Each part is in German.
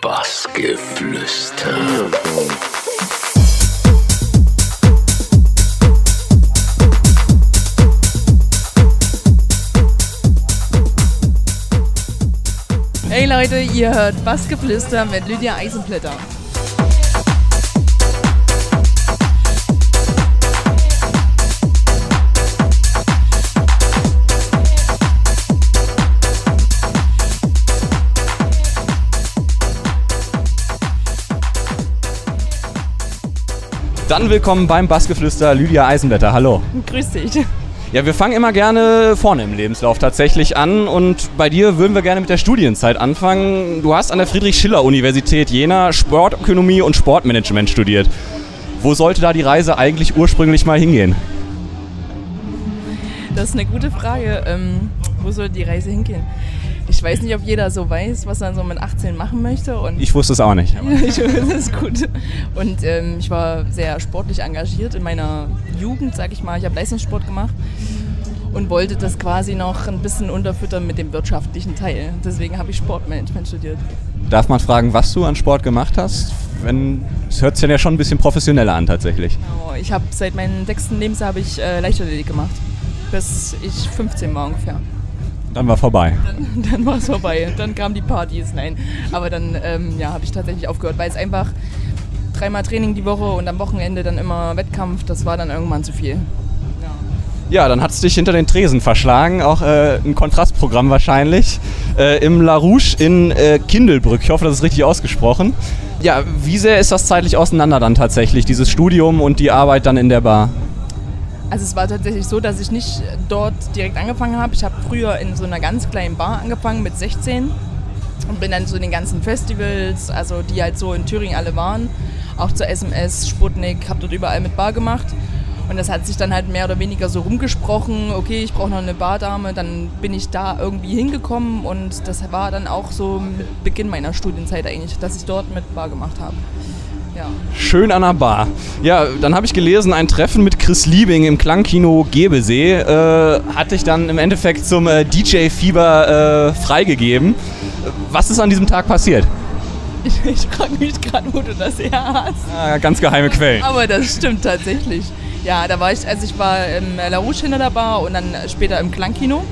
Bassgeflüster. Hey Leute, ihr hört Bassgeflüster mit Lydia Eisenblätter. Dann willkommen beim Bassgeflüster Lydia Eisenblätter. Hallo. Grüß dich. Ja, wir fangen immer gerne vorne im Lebenslauf tatsächlich an und bei dir würden wir gerne mit der Studienzeit anfangen. Du hast an der Friedrich-Schiller-Universität Jena Sportökonomie und Sportmanagement studiert. Wo sollte da die Reise eigentlich ursprünglich mal hingehen? Das ist eine gute Frage. Ähm, wo soll die Reise hingehen? Ich weiß nicht, ob jeder so weiß, was er so mit 18 machen möchte. Und Ich wusste es auch nicht. ich, das ist gut. Und ähm, ich war sehr sportlich engagiert in meiner Jugend, sag ich mal. Ich habe Leistungssport gemacht und wollte das quasi noch ein bisschen unterfüttern mit dem wirtschaftlichen Teil. Deswegen habe ich Sportmanagement studiert. Darf man fragen, was du an Sport gemacht hast? Wenn, es hört sich ja schon ein bisschen professioneller an tatsächlich. Genau, Ich habe seit meinem sechsten Lebensjahr habe ich äh, Leichtathletik gemacht, bis ich 15 war ungefähr. Dann war vorbei. Dann, dann war es vorbei. Dann kamen die Partys, nein. Aber dann ähm, ja, habe ich tatsächlich aufgehört, weil es einfach dreimal Training die Woche und am Wochenende dann immer Wettkampf, das war dann irgendwann zu viel. Ja, dann hat es dich hinter den Tresen verschlagen, auch äh, ein Kontrastprogramm wahrscheinlich, äh, im La Rouge in äh, Kindelbrück. Ich hoffe, das ist richtig ausgesprochen. Ja, wie sehr ist das zeitlich auseinander dann tatsächlich, dieses Studium und die Arbeit dann in der Bar? Also es war tatsächlich so, dass ich nicht dort direkt angefangen habe. Ich habe früher in so einer ganz kleinen Bar angefangen mit 16 und bin dann zu den ganzen Festivals, also die halt so in Thüringen alle waren, auch zur SMS, Sputnik, habe dort überall mit Bar gemacht. Und das hat sich dann halt mehr oder weniger so rumgesprochen, okay, ich brauche noch eine Bardame, dann bin ich da irgendwie hingekommen und das war dann auch so mit Beginn meiner Studienzeit eigentlich, dass ich dort mit Bar gemacht habe. Ja. Schön an der Bar. Ja, dann habe ich gelesen, ein Treffen mit Chris Liebing im Klangkino Gebesee äh, hat dich dann im Endeffekt zum äh, DJ-Fieber äh, freigegeben. Was ist an diesem Tag passiert? Ich, ich frage mich gerade, wo du das her hast. Ah, ganz geheime Quellen. Aber das stimmt tatsächlich. Ja, da war ich, also ich war im La Rouge hinter der Bar und dann später im Klangkino,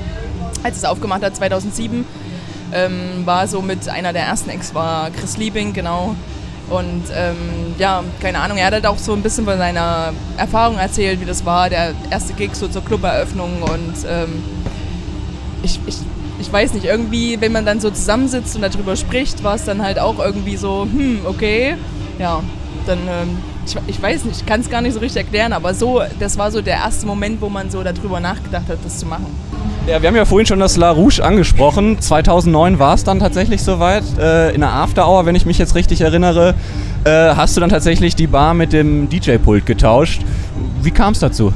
als es aufgemacht hat, 2007. Ähm, war so mit einer der ersten Ex war Chris Liebing, genau. Und ähm, ja, keine Ahnung, er hat halt auch so ein bisschen von seiner Erfahrung erzählt, wie das war, der erste Gig so zur Cluberöffnung und ähm, ich, ich, ich weiß nicht, irgendwie, wenn man dann so zusammensitzt und darüber spricht, war es dann halt auch irgendwie so, hm, okay, ja, dann, ähm, ich, ich weiß nicht, ich kann es gar nicht so richtig erklären, aber so, das war so der erste Moment, wo man so darüber nachgedacht hat, das zu machen. Ja, wir haben ja vorhin schon das La Rouge angesprochen. 2009 war es dann tatsächlich soweit. Äh, in der After Hour, wenn ich mich jetzt richtig erinnere, äh, hast du dann tatsächlich die Bar mit dem DJ-Pult getauscht. Wie kam es dazu?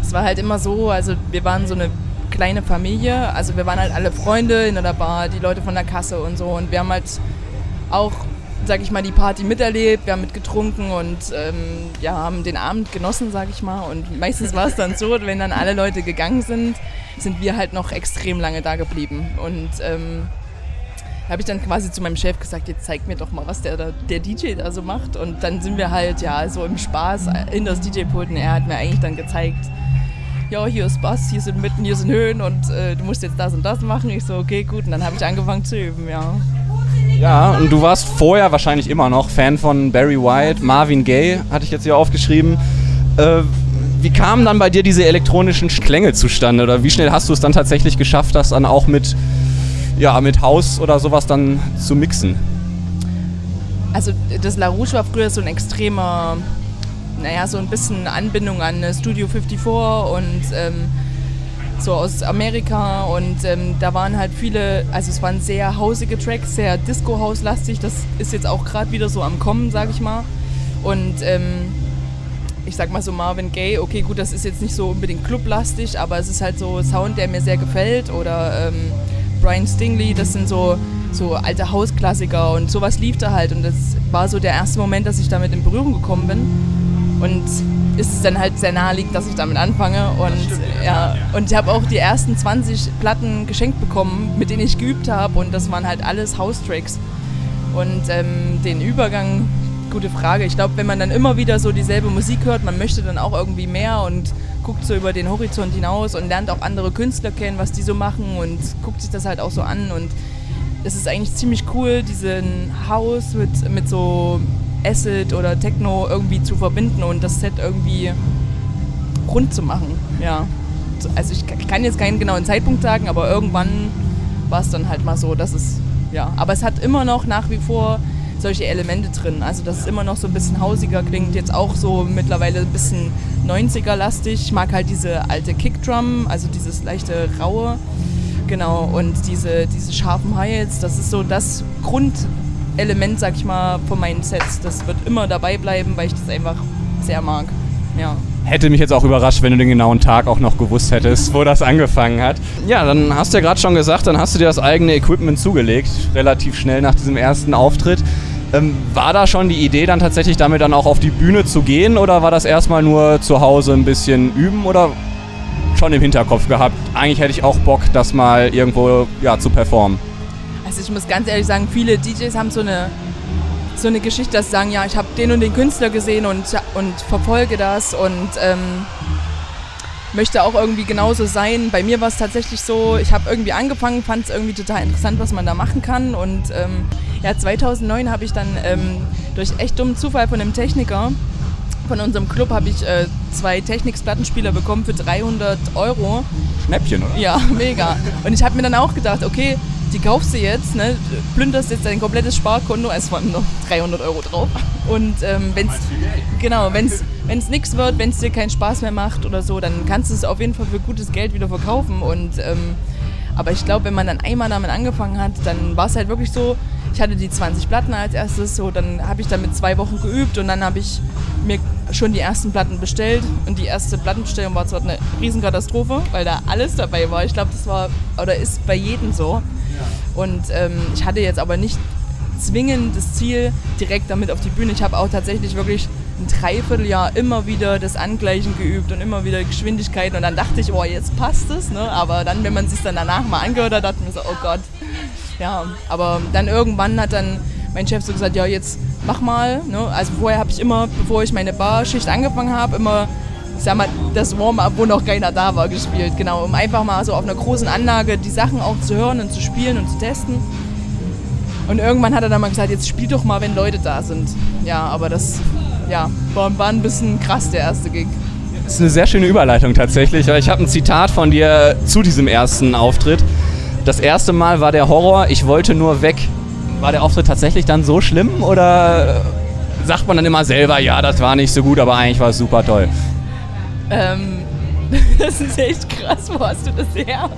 Es war halt immer so, also wir waren so eine kleine Familie, also wir waren halt alle Freunde in der Bar, die Leute von der Kasse und so und wir haben halt auch, sag ich mal, die Party miterlebt, wir haben mitgetrunken und ähm, ja, haben den Abend genossen, sag ich mal und meistens war es dann so, wenn dann alle Leute gegangen sind, sind wir halt noch extrem lange da geblieben und ähm, habe ich dann quasi zu meinem Chef gesagt, jetzt zeig mir doch mal, was der, der DJ da so macht. Und dann sind wir halt, ja, so im Spaß in das DJ-Pult und er hat mir eigentlich dann gezeigt, ja, hier ist Bass, hier sind Mitten, hier sind Höhen und äh, du musst jetzt das und das machen. Ich so, okay, gut. Und dann habe ich angefangen zu üben, ja. Ja, und du warst vorher wahrscheinlich immer noch Fan von Barry White, Marvin Gaye, hatte ich jetzt hier aufgeschrieben. Äh, wie kamen dann bei dir diese elektronischen Klänge zustande? Oder wie schnell hast du es dann tatsächlich geschafft, das dann auch mit, ja, mit Haus oder sowas dann zu mixen? Also das La Rouge war früher so ein extremer, naja, so ein bisschen Anbindung an Studio 54 und ähm, so aus Amerika und ähm, da waren halt viele, also es waren sehr hausige Tracks, sehr Disco-House-lastig, das ist jetzt auch gerade wieder so am Kommen, sag ich mal. Und ähm, ich sag mal so Marvin Gaye, okay gut, das ist jetzt nicht so unbedingt clublastig, aber es ist halt so Sound, der mir sehr gefällt. Oder ähm, Brian Stingley, das sind so, so alte Hausklassiker und sowas lief da halt. Und das war so der erste Moment, dass ich damit in Berührung gekommen bin. Und ist es dann halt sehr naheliegend, dass ich damit anfange. Und ja, und ich habe auch die ersten 20 Platten geschenkt bekommen, mit denen ich geübt habe. Und das waren halt alles House-Tracks Und ähm, den Übergang, gute Frage. Ich glaube, wenn man dann immer wieder so dieselbe Musik hört, man möchte dann auch irgendwie mehr und guckt so über den Horizont hinaus und lernt auch andere Künstler kennen, was die so machen und guckt sich das halt auch so an. Und es ist eigentlich ziemlich cool, diesen Haus mit, mit so Acid oder Techno irgendwie zu verbinden und das Set irgendwie rund zu machen. Ja. Also ich kann jetzt keinen genauen Zeitpunkt sagen, aber irgendwann war es dann halt mal so, dass es, ja. Aber es hat immer noch nach wie vor solche Elemente drin. Also dass es immer noch so ein bisschen hausiger klingt, jetzt auch so mittlerweile ein bisschen 90er-lastig. Ich mag halt diese alte Kickdrum, also dieses leichte raue. Genau, und diese, diese scharfen Hi-Hats, das ist so das Grundelement, sag ich mal, von meinen Sets. Das wird immer dabei bleiben, weil ich das einfach sehr mag. Ja. Hätte mich jetzt auch überrascht, wenn du den genauen Tag auch noch gewusst hättest, wo das angefangen hat. Ja, dann hast du ja gerade schon gesagt, dann hast du dir das eigene Equipment zugelegt, relativ schnell nach diesem ersten Auftritt. Ähm, war da schon die Idee, dann tatsächlich damit dann auch auf die Bühne zu gehen oder war das erstmal nur zu Hause ein bisschen üben oder schon im Hinterkopf gehabt? Eigentlich hätte ich auch Bock, das mal irgendwo ja, zu performen. Also ich muss ganz ehrlich sagen, viele DJs haben so eine so eine Geschichte, dass sie sagen, ja, ich habe den und den Künstler gesehen und, und verfolge das und ähm, möchte auch irgendwie genauso sein. Bei mir war es tatsächlich so, ich habe irgendwie angefangen, fand es irgendwie total interessant, was man da machen kann und ähm, ja, 2009 habe ich dann ähm, durch echt dummen Zufall von einem Techniker von unserem Club habe ich äh, zwei Technics-Plattenspieler bekommen für 300 Euro. Schnäppchen, oder? Ja, mega. Und ich habe mir dann auch gedacht, okay, die kaufst du jetzt, ne, plünderst jetzt dein komplettes Sparkonto, es waren noch 300 Euro drauf. Und ähm, wenn es genau, wenn's, wenn's nichts wird, wenn es dir keinen Spaß mehr macht oder so, dann kannst du es auf jeden Fall für gutes Geld wieder verkaufen. Und ähm, aber ich glaube, wenn man dann einmal damit angefangen hat, dann war es halt wirklich so, ich hatte die 20 Platten als erstes, so dann habe ich damit zwei Wochen geübt und dann habe ich mir schon die ersten Platten bestellt und die erste Plattenbestellung war zwar eine Riesenkatastrophe, weil da alles dabei war. Ich glaube, das war oder ist bei jedem so. Und ähm, ich hatte jetzt aber nicht zwingend das Ziel direkt damit auf die Bühne. Ich habe auch tatsächlich wirklich ein Dreivierteljahr immer wieder das Angleichen geübt und immer wieder Geschwindigkeiten und dann dachte ich, oh, jetzt passt es, ne? aber dann, wenn man sich dann danach mal angehört hat, dachte ich mir so, oh Gott. Ja, aber dann irgendwann hat dann mein Chef so gesagt, ja, jetzt mach mal. Ne? Also vorher habe ich immer, bevor ich meine Barschicht angefangen habe, immer sag mal, das Warm-up, wo noch keiner da war, gespielt. Genau, um einfach mal so auf einer großen Anlage die Sachen auch zu hören und zu spielen und zu testen. Und irgendwann hat er dann mal gesagt, jetzt spiel doch mal, wenn Leute da sind. Ja, aber das ja, war, war ein bisschen krass, der erste Gig. Das ist eine sehr schöne Überleitung tatsächlich. Ich habe ein Zitat von dir zu diesem ersten Auftritt. Das erste Mal war der Horror, ich wollte nur weg. War der Auftritt tatsächlich dann so schlimm oder sagt man dann immer selber, ja, das war nicht so gut, aber eigentlich war es super toll? Ähm, das ist echt krass, wo hast du das her?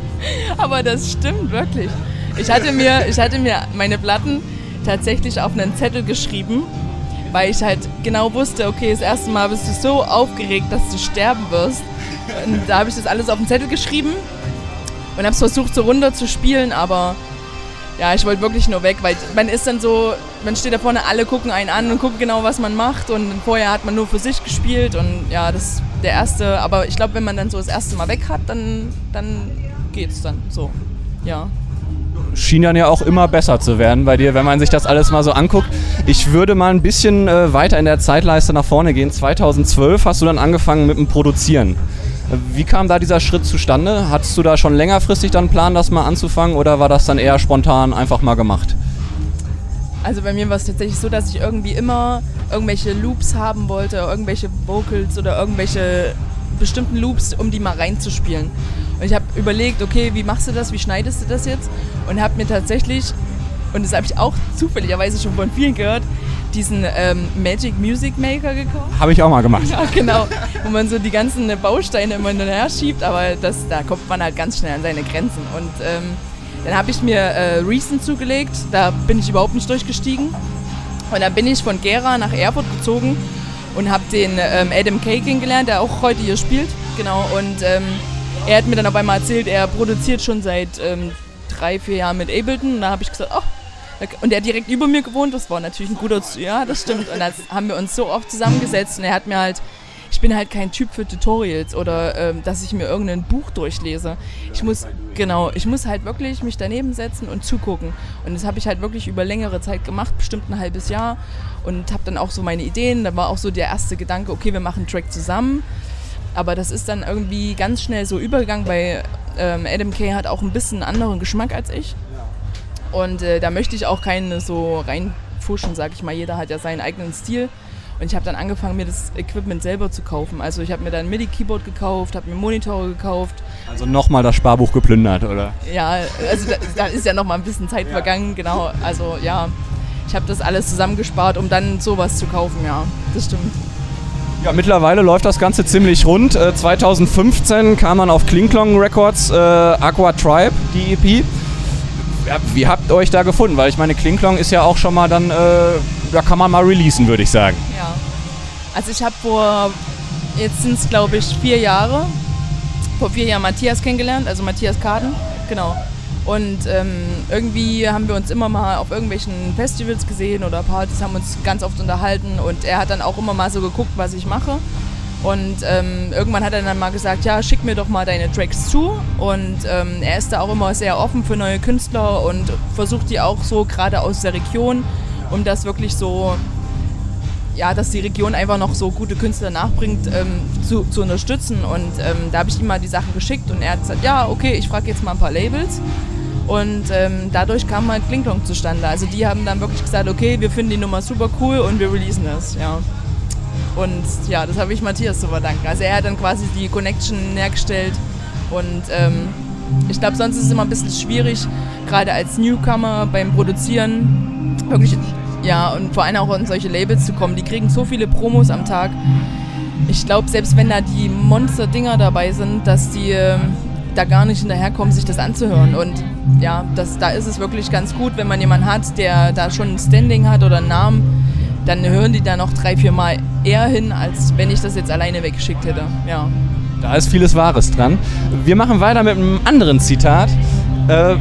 Aber das stimmt wirklich. Ich hatte mir, ich hatte mir meine Platten tatsächlich auf einen Zettel geschrieben, weil ich halt genau wusste, okay, das erste Mal bist du so aufgeregt, dass du sterben wirst. Und da habe ich das alles auf den Zettel geschrieben und habe es versucht, so runter zu spielen, aber ja, ich wollte wirklich nur weg, weil man ist dann so, man steht da vorne, alle gucken einen an und gucken genau, was man macht und vorher hat man nur für sich gespielt und ja, das ist der erste, aber ich glaube, wenn man dann so das erste Mal weg hat, dann, dann geht's dann so, ja. Schien dann ja auch immer besser zu werden bei dir, wenn man sich das alles mal so anguckt. Ich würde mal ein bisschen äh, weiter in der Zeitleiste nach vorne gehen. 2012 hast du dann angefangen mit dem Produzieren. Wie kam da dieser Schritt zustande? Hattest du da schon längerfristig dann einen Plan, das mal anzufangen oder war das dann eher spontan einfach mal gemacht? Also bei mir war es tatsächlich so, dass ich irgendwie immer irgendwelche Loops haben wollte, irgendwelche Vocals oder irgendwelche bestimmten Loops, um die mal reinzuspielen. Und ich habe überlegt, okay, wie machst du das, wie schneidest du das jetzt? Und habe mir tatsächlich, und das habe ich auch zufälligerweise schon von vielen gehört, diesen ähm, Magic Music Maker gekauft. Habe ich auch mal gemacht. Ja, genau. Wo man so die ganzen Bausteine immer hinterher schiebt, aber das, da kommt man halt ganz schnell an seine Grenzen. Und ähm, dann habe ich mir äh, Reason zugelegt, da bin ich überhaupt nicht durchgestiegen. Und dann bin ich von Gera nach Erfurt gezogen und habe den ähm, Adam Kay kennengelernt, der auch heute hier spielt. Genau, und ähm, er hat mir dann auf einmal erzählt, er produziert schon seit ähm, drei, vier Jahren mit Ableton. Und da habe ich gesagt, oh, und er direkt über mir gewohnt, das war natürlich ein guter, ja, das stimmt. Und dann haben wir uns so oft zusammengesetzt und er hat mir halt, ich bin halt kein Typ für Tutorials oder ähm, dass ich mir irgendein Buch durchlese. Ich muss, genau, ich muss halt wirklich mich daneben setzen und zugucken. Und das habe ich halt wirklich über längere Zeit gemacht, bestimmt ein halbes Jahr und habe dann auch so meine Ideen. Da war auch so der erste Gedanke, okay, wir machen einen Track zusammen. Aber das ist dann irgendwie ganz schnell so übergegangen, weil ähm, Adam Kay hat auch ein bisschen anderen Geschmack als ich. Und äh, da möchte ich auch keine so reinfuschen, sag ich mal. Jeder hat ja seinen eigenen Stil. Und ich habe dann angefangen, mir das Equipment selber zu kaufen. Also ich habe mir dann ein MIDI-Keyboard gekauft, habe mir Monitore gekauft. Also nochmal das Sparbuch geplündert, oder? Ja, also da, da ist ja nochmal ein bisschen Zeit ja. vergangen, genau. Also ja, ich habe das alles zusammengespart, um dann sowas zu kaufen, ja, das stimmt. Ja, mittlerweile läuft das Ganze ziemlich rund. Äh, 2015 kam dann auf Klinklong Records äh, Aqua Tribe, die EP. Wie habt ihr euch da gefunden? Weil ich meine, Klinklong ist ja auch schon mal dann, äh, da kann man mal releasen, würde ich sagen. Ja. Also ich habe vor, jetzt sind es glaube ich vier Jahre, vor vier Jahren Matthias kennengelernt, also Matthias Kaden, genau. Und ähm, irgendwie haben wir uns immer mal auf irgendwelchen Festivals gesehen oder Partys, haben uns ganz oft unterhalten und er hat dann auch immer mal so geguckt, was ich mache. Und ähm, irgendwann hat er dann mal gesagt, ja, schick mir doch mal deine Tracks zu. Und ähm, er ist da auch immer sehr offen für neue Künstler und versucht die auch so gerade aus der Region, um das wirklich so, ja, dass die Region einfach noch so gute Künstler nachbringt, ähm, zu, zu unterstützen. Und ähm, da habe ich ihm mal die Sachen geschickt und er hat gesagt, ja, okay, ich frage jetzt mal ein paar Labels. Und ähm, dadurch kam halt Klinklong zustande. Also die haben dann wirklich gesagt, okay, wir finden die Nummer super cool und wir releasen das, ja. Und ja, das habe ich Matthias zu verdanken. Also er hat dann quasi die Connection hergestellt und ähm, ich glaube, sonst ist es immer ein bisschen schwierig, gerade als Newcomer beim Produzieren wirklich, ja, und vor allem auch in solche Labels zu kommen. Die kriegen so viele Promos am Tag. Ich glaube, selbst wenn da die Monster-Dinger dabei sind, dass die äh, da gar nicht hinterherkommen, sich das anzuhören. Und ja, das, da ist es wirklich ganz gut, wenn man jemanden hat, der da schon ein Standing hat oder einen Namen, dann hören die da noch drei, vier Mal eher hin, als wenn ich das jetzt alleine weggeschickt hätte. Ja. Da ist vieles Wahres dran. Wir machen weiter mit einem anderen Zitat. Äh,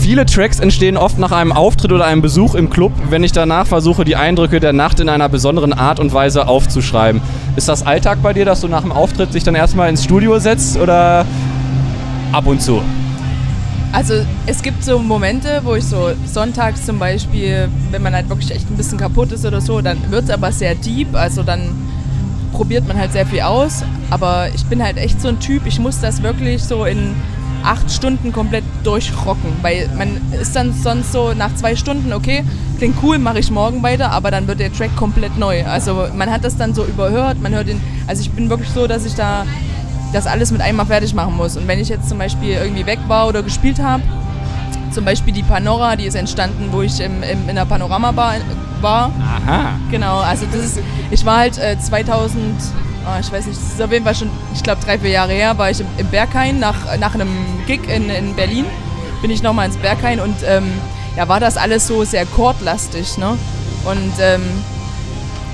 viele Tracks entstehen oft nach einem Auftritt oder einem Besuch im Club, wenn ich danach versuche, die Eindrücke der Nacht in einer besonderen Art und Weise aufzuschreiben. Ist das Alltag bei dir, dass du nach dem Auftritt dich dann erstmal ins Studio setzt oder ab und zu? Also es gibt so Momente, wo ich so sonntags zum Beispiel, wenn man halt wirklich echt ein bisschen kaputt ist oder so, dann wird es aber sehr deep, also dann probiert man halt sehr viel aus. Aber ich bin halt echt so ein Typ, ich muss das wirklich so in acht Stunden komplett durchrocken, weil man ist dann sonst so nach zwei Stunden, okay, klingt cool, mache ich morgen weiter, aber dann wird der Track komplett neu. Also man hat das dann so überhört, man hört den, also ich bin wirklich so, dass ich da das alles mit einmal fertig machen muss. Und wenn ich jetzt zum Beispiel irgendwie weg war oder gespielt habe, zum Beispiel die Panora, die ist entstanden, wo ich im, im, in der Panorama-Bar war. Aha. Genau, also das ist, ich war halt äh, 2000, oh, ich weiß nicht, das ist auf jeden Fall schon, ich glaube drei, vier Jahre her, war ich im, im Berghain nach, nach einem Gig in, in Berlin, bin ich nochmal ins Berghain und ähm, ja, war das alles so sehr chordlastig, ne? Und ähm,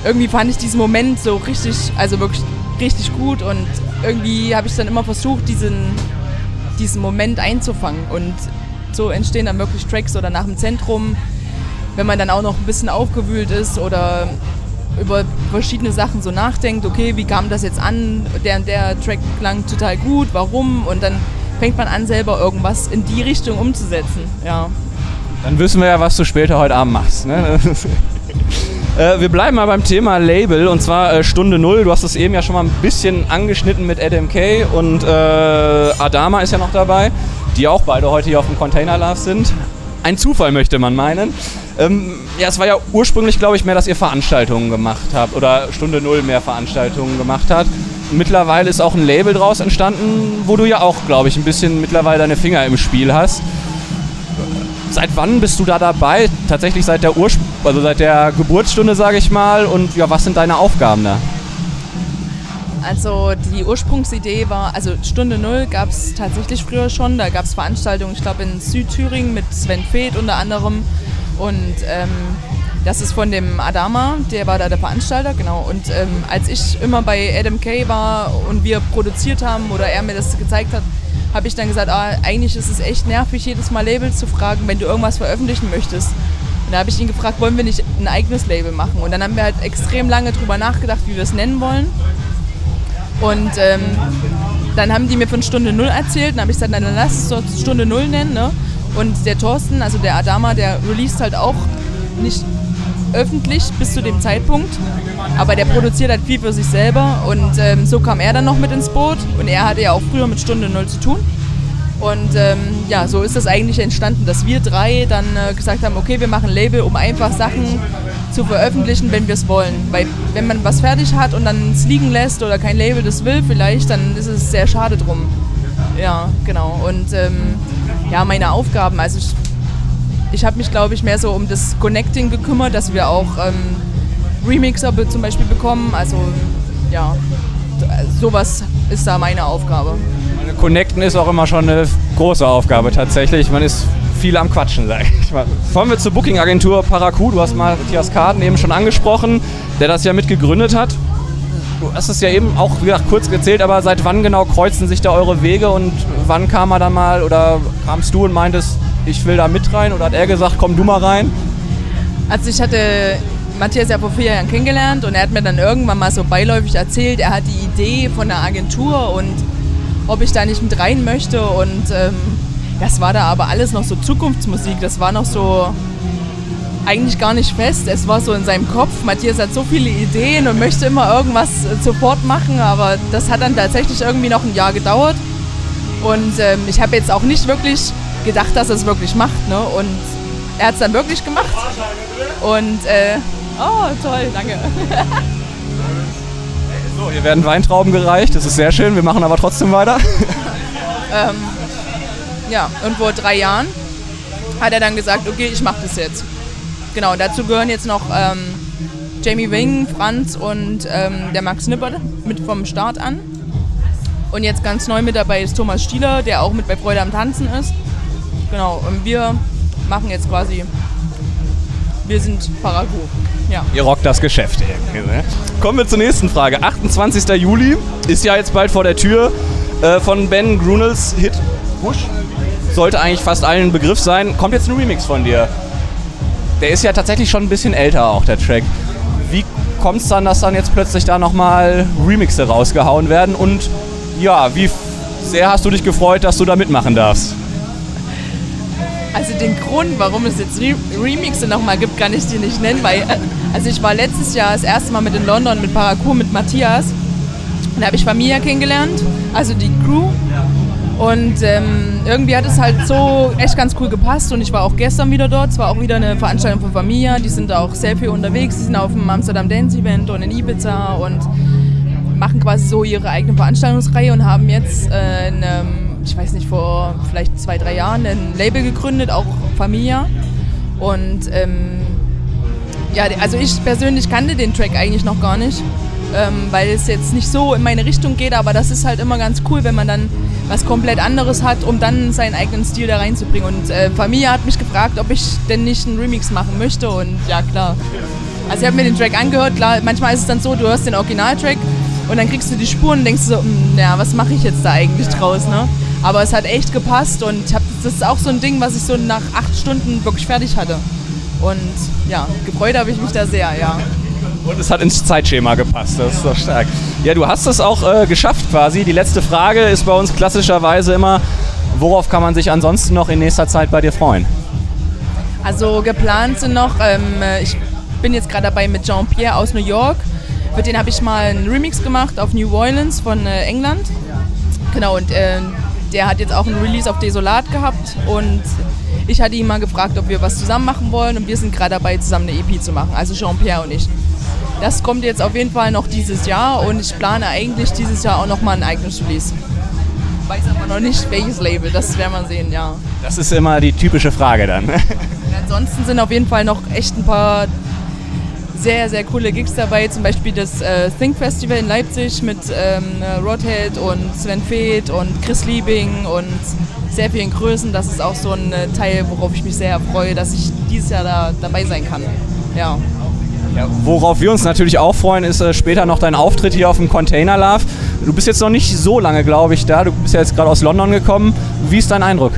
irgendwie fand ich diesen Moment so richtig, also wirklich richtig gut und irgendwie habe ich dann immer versucht, diesen, diesen Moment einzufangen. Und so entstehen dann wirklich Tracks oder nach dem Zentrum, wenn man dann auch noch ein bisschen aufgewühlt ist oder über verschiedene Sachen so nachdenkt, okay, wie kam das jetzt an? Der und der Track klang total gut, warum? Und dann fängt man an, selber irgendwas in die Richtung umzusetzen. Ja. Dann wissen wir ja, was du später heute Abend machst. Ne? Äh, wir bleiben mal beim Thema Label und zwar äh, Stunde Null. Du hast es eben ja schon mal ein bisschen angeschnitten mit Adam Kay und äh, Adama ist ja noch dabei, die auch beide heute hier auf dem Container Love sind. Ein Zufall möchte man meinen. Ähm, ja, es war ja ursprünglich, glaube ich, mehr, dass ihr Veranstaltungen gemacht habt oder Stunde Null mehr Veranstaltungen gemacht habt. Mittlerweile ist auch ein Label draus entstanden, wo du ja auch, glaube ich, ein bisschen mittlerweile deine Finger im Spiel hast. Seit wann bist du da dabei? Tatsächlich seit der Urspr also seit der Geburtsstunde, sage ich mal. Und ja, was sind deine Aufgaben da? Also die Ursprungsidee war, also Stunde Null gab es tatsächlich früher schon. Da gab es Veranstaltungen, ich glaube in Südthüringen mit Sven Feth unter anderem. Und ähm, das ist von dem Adama, der war da der Veranstalter, genau. Und ähm, als ich immer bei Adam Kay war und wir produziert haben oder er mir das gezeigt hat, habe ich dann gesagt, ah, eigentlich ist es echt nervig, jedes Mal Labels zu fragen, wenn du irgendwas veröffentlichen möchtest. Und da habe ich ihn gefragt, wollen wir nicht ein eigenes Label machen? Und dann haben wir halt extrem lange drüber nachgedacht, wie wir es nennen wollen. Und ähm, dann haben die mir von Stunde Null erzählt. Dann habe ich gesagt, dann lass es doch Stunde Null nennen. Ne? Und der Thorsten, also der Adama, der released halt auch nicht öffentlich bis zu dem Zeitpunkt. Aber der produziert halt viel für sich selber. Und ähm, so kam er dann noch mit ins Boot. Und er hatte ja auch früher mit Stunde Null zu tun. Und ähm, ja, so ist das eigentlich entstanden, dass wir drei dann äh, gesagt haben, okay, wir machen Label, um einfach Sachen zu veröffentlichen, wenn wir es wollen. Weil wenn man was fertig hat und dann es liegen lässt oder kein Label das will vielleicht, dann ist es sehr schade drum. Ja, genau. Und ähm, ja, meine Aufgaben, also ich, ich habe mich, glaube ich, mehr so um das Connecting gekümmert, dass wir auch ähm, Remixer zum Beispiel bekommen. Also ja, sowas ist da meine Aufgabe. Connecten ist auch immer schon eine große Aufgabe tatsächlich. Man ist viel am Quatschen, sag ich mal. Kommen wir zur Booking-Agentur Paracu. Du hast Matthias Karten eben schon angesprochen, der das ja mitgegründet hat. Du hast es ja eben auch wie gesagt, kurz gezählt, aber seit wann genau kreuzen sich da eure Wege und wann kam er dann mal oder kamst du und meintest, ich will da mit rein oder hat er gesagt, komm du mal rein? Also ich hatte Matthias ja vor vier Jahren kennengelernt und er hat mir dann irgendwann mal so beiläufig erzählt, er hat die Idee von der Agentur und ob ich da nicht mit rein möchte. Und ähm, das war da aber alles noch so Zukunftsmusik. Das war noch so eigentlich gar nicht fest. Es war so in seinem Kopf. Matthias hat so viele Ideen und möchte immer irgendwas äh, sofort machen, aber das hat dann tatsächlich irgendwie noch ein Jahr gedauert. Und ähm, ich habe jetzt auch nicht wirklich gedacht, dass er es wirklich macht. Ne? Und er hat es dann wirklich gemacht. Und äh, oh, toll, danke. So, hier werden Weintrauben gereicht, das ist sehr schön, wir machen aber trotzdem weiter. ähm, ja, und vor drei Jahren hat er dann gesagt, okay, ich mache das jetzt. Genau, dazu gehören jetzt noch ähm, Jamie Wing, Franz und ähm, der Max Nipper mit vom Start an. Und jetzt ganz neu mit dabei ist Thomas Stieler, der auch mit bei Freude am Tanzen ist. Genau, und wir machen jetzt quasi, wir sind Paragu. Ja. Ihr rockt das Geschäft. Ne? Kommen wir zur nächsten Frage. 28. Juli ist ja jetzt bald vor der Tür äh, von Ben Grunels Hit Bush. Sollte eigentlich fast allen Begriff sein. Kommt jetzt ein Remix von dir. Der ist ja tatsächlich schon ein bisschen älter auch, der Track. Wie kommt es dann, dass dann jetzt plötzlich da nochmal Remixe rausgehauen werden? Und ja, wie sehr hast du dich gefreut, dass du da mitmachen darfst? Also den Grund, warum es jetzt Re Remixe nochmal gibt, kann ich dir nicht nennen, weil also ich war letztes Jahr das erste Mal mit in London mit Parkour mit Matthias. Und da habe ich Familie kennengelernt, also die Crew. Und ähm, irgendwie hat es halt so echt ganz cool gepasst und ich war auch gestern wieder dort. Es war auch wieder eine Veranstaltung von Familia. Die sind auch sehr viel unterwegs. Die sind auf dem Amsterdam Dance Event und in Ibiza und machen quasi so ihre eigene Veranstaltungsreihe und haben jetzt äh, eine, ich weiß nicht, vor vielleicht zwei, drei Jahren ein Label gegründet, auch Familia. Und ähm, ja, also ich persönlich kannte den Track eigentlich noch gar nicht, ähm, weil es jetzt nicht so in meine Richtung geht, aber das ist halt immer ganz cool, wenn man dann was komplett anderes hat, um dann seinen eigenen Stil da reinzubringen. Und äh, Familie hat mich gefragt, ob ich denn nicht einen Remix machen möchte und ja, klar. Also ich habe mir den Track angehört, klar, manchmal ist es dann so, du hörst den Originaltrack und dann kriegst du die Spuren und denkst so, naja, hm, was mache ich jetzt da eigentlich draus, ne? Aber es hat echt gepasst und hab, das ist auch so ein Ding, was ich so nach acht Stunden wirklich fertig hatte. Und ja, gefreut habe ich mich da sehr, ja. Und es hat ins Zeitschema gepasst, das ist doch stark. Ja, du hast es auch äh, geschafft quasi. Die letzte Frage ist bei uns klassischerweise immer, worauf kann man sich ansonsten noch in nächster Zeit bei dir freuen? Also geplant sind noch, ähm, ich bin jetzt gerade dabei mit Jean-Pierre aus New York. Mit denen habe ich mal einen Remix gemacht auf New Orleans von äh, England. Genau, und äh, der hat jetzt auch einen Release auf Desolat gehabt und ich hatte ihn mal gefragt, ob wir was zusammen machen wollen und wir sind gerade dabei, zusammen eine EP zu machen, also Jean-Pierre und ich. Das kommt jetzt auf jeden Fall noch dieses Jahr und ich plane eigentlich dieses Jahr auch nochmal ein eigenes Release. Weiß aber noch nicht, welches Label, das werden wir sehen, ja. Das ist immer die typische Frage dann. ansonsten sind auf jeden Fall noch echt ein paar sehr, sehr coole Gigs dabei. Zum Beispiel das äh, Think Festival in Leipzig mit ähm, Rodhead und Sven Feth und Chris Liebing und sehr vielen Größen. Das ist auch so ein äh, Teil, worauf ich mich sehr freue, dass ich dieses Jahr da dabei sein kann. Ja. Ja, worauf wir uns natürlich auch freuen, ist äh, später noch dein Auftritt hier auf dem Container Love. Du bist jetzt noch nicht so lange, glaube ich, da. Du bist ja jetzt gerade aus London gekommen. Wie ist dein Eindruck?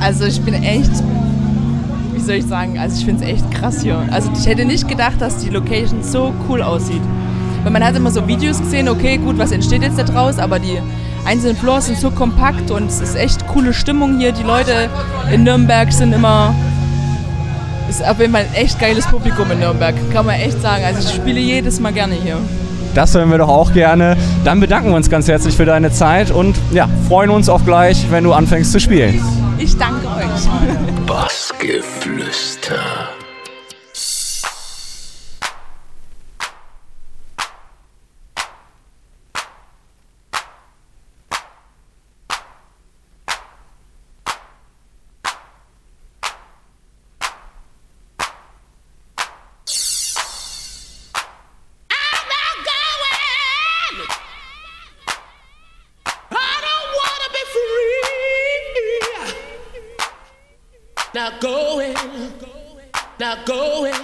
Also ich bin echt wie soll ich sagen, also ich finde es echt krass hier. Also ich hätte nicht gedacht, dass die Location so cool aussieht. Weil man hat immer so Videos gesehen, okay, gut, was entsteht jetzt da draus, aber die einzelnen Floors sind so kompakt und es ist echt coole Stimmung hier. Die Leute in Nürnberg sind immer. Ist auf jeden Fall ein echt geiles Publikum in Nürnberg, kann man echt sagen. Also ich spiele jedes Mal gerne hier. Das hören wir doch auch gerne. Dann bedanken wir uns ganz herzlich für deine Zeit und ja, freuen uns auf gleich, wenn du anfängst zu spielen. Ich danke euch. Bassgeflüster. not going.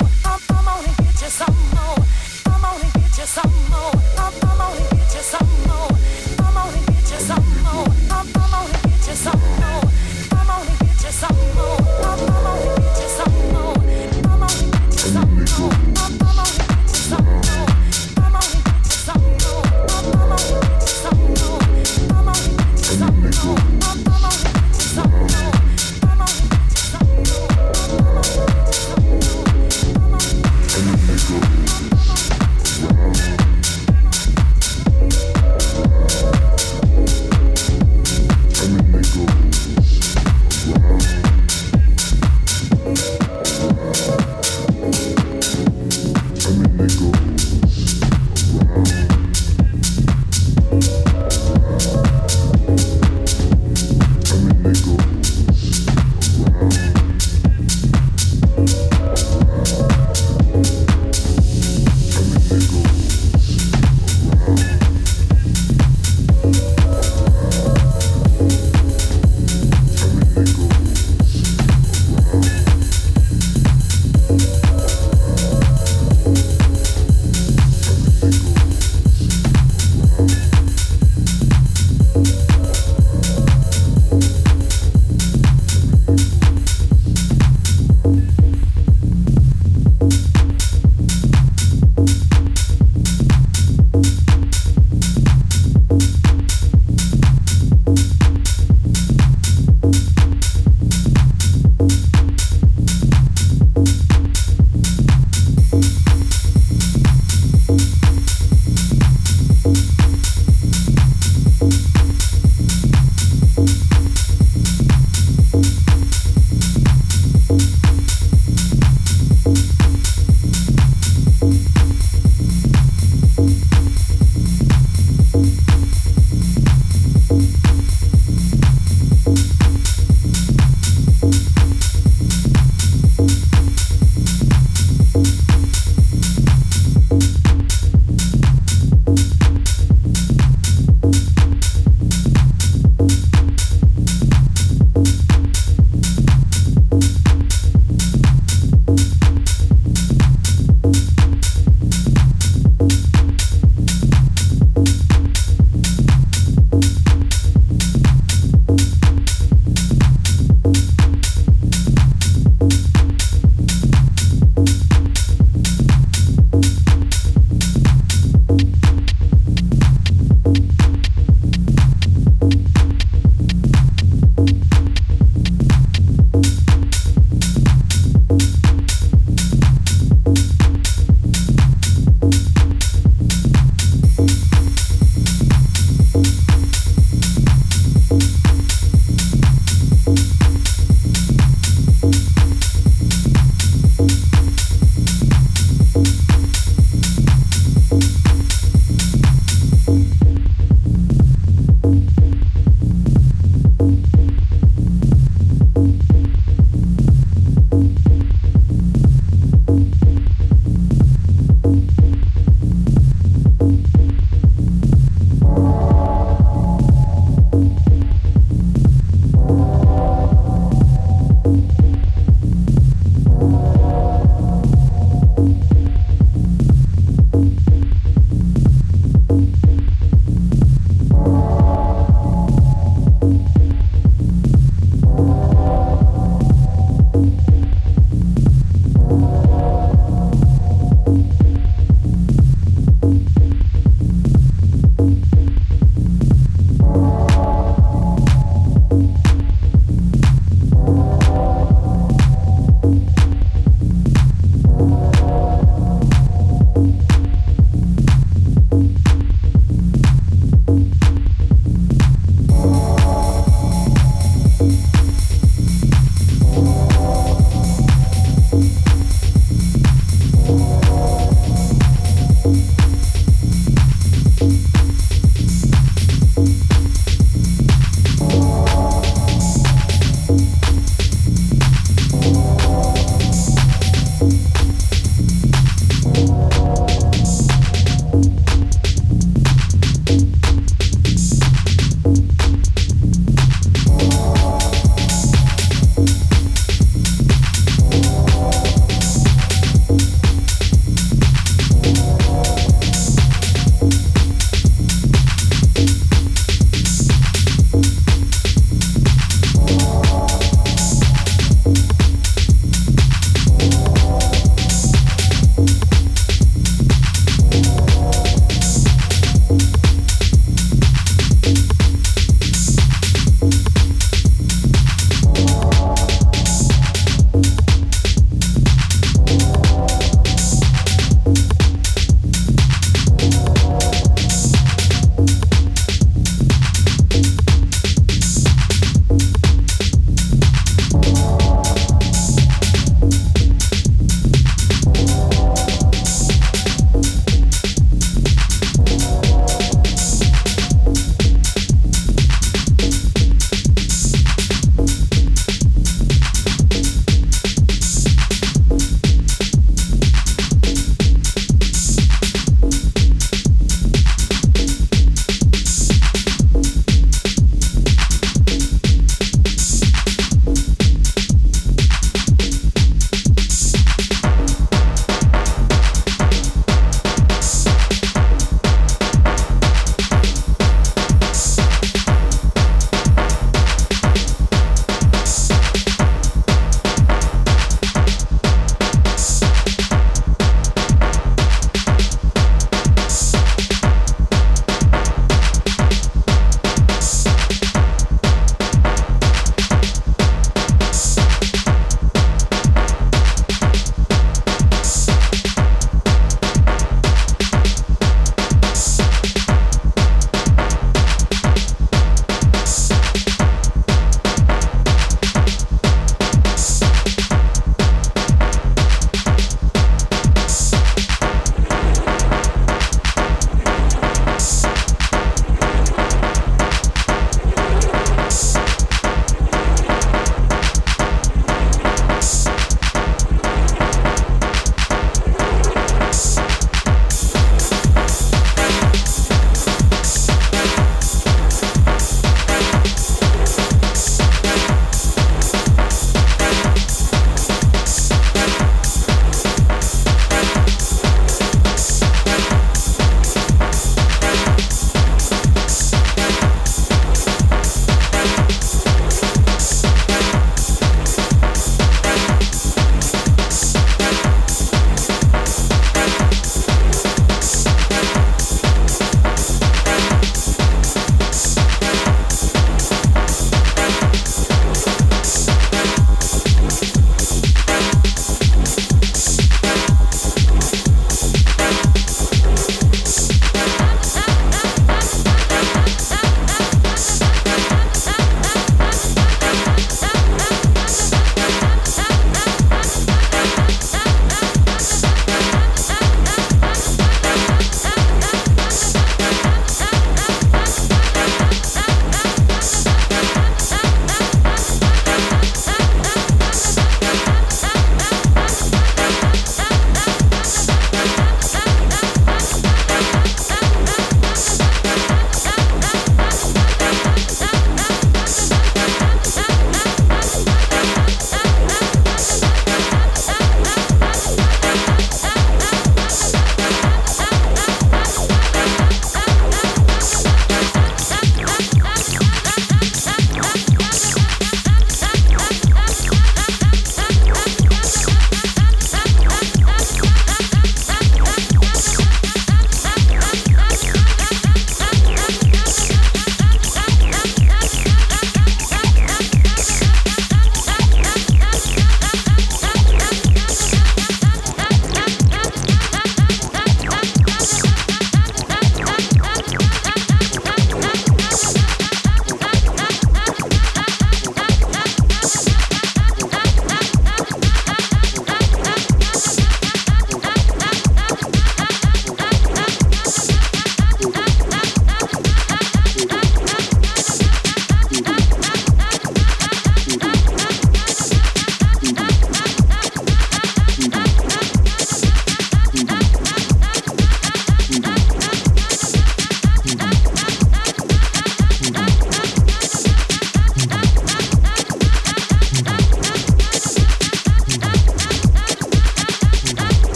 more. Come, come on and get you some more. Come on and get you some more. Come, come on and